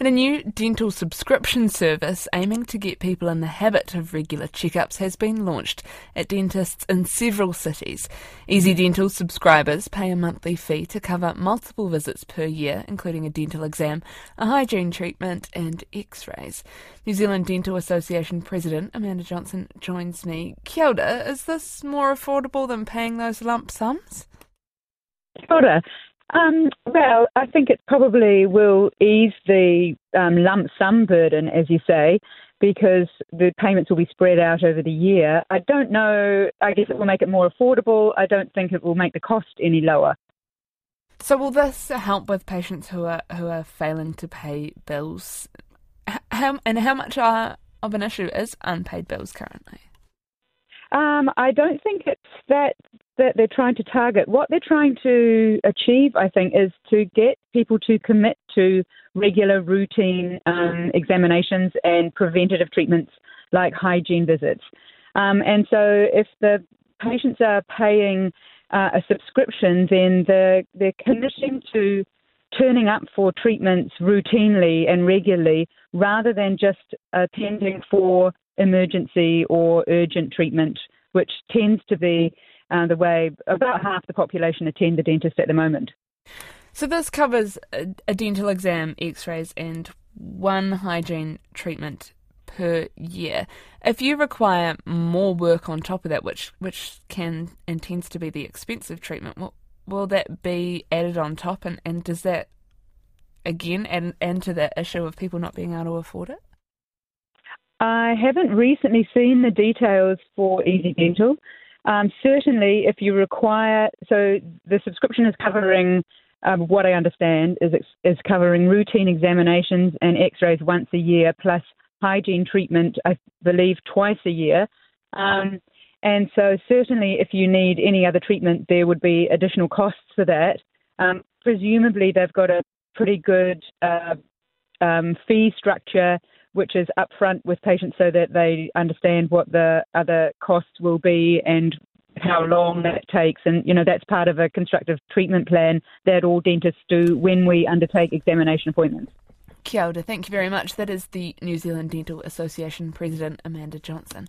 And a new dental subscription service aiming to get people in the habit of regular checkups has been launched at dentists in several cities. EasyDental subscribers pay a monthly fee to cover multiple visits per year, including a dental exam, a hygiene treatment, and x rays. New Zealand Dental Association President Amanda Johnson joins me. Kia ora, is this more affordable than paying those lump sums? Kia ora. Um, well, I think it probably will ease the um, lump sum burden, as you say, because the payments will be spread out over the year. I don't know. I guess it will make it more affordable. I don't think it will make the cost any lower. So, will this help with patients who are who are failing to pay bills? How and how much are, of an issue is unpaid bills currently? Um, I don't think it's that that they're trying to target. What they're trying to achieve, I think, is to get people to commit to regular routine um, examinations and preventative treatments like hygiene visits. Um, and so if the patients are paying uh, a subscription, then they're, they're committing to turning up for treatments routinely and regularly rather than just attending for emergency or urgent treatment, which tends to be uh, the way about half the population attend the dentist at the moment. So this covers a, dental exam, X-rays, and one hygiene treatment per year. If you require more work on top of that, which which can and tends to be the expensive treatment, will, will that be added on top? And, and does that again add, add to that issue of people not being able to afford it? I haven't recently seen the details for EasyDental. Um, certainly, if you require, so the subscription is covering, um, what I understand is is covering routine examinations and X-rays once a year, plus hygiene treatment, I believe, twice a year. Um, and so, certainly, if you need any other treatment, there would be additional costs for that. Um, presumably, they've got a pretty good uh, um, fee structure which is upfront with patients so that they understand what the other costs will be and how long that takes. And, you know, that's part of a constructive treatment plan that all dentists do when we undertake examination appointments. Kia ora, thank you very much. That is the New Zealand Dental Association President Amanda Johnson.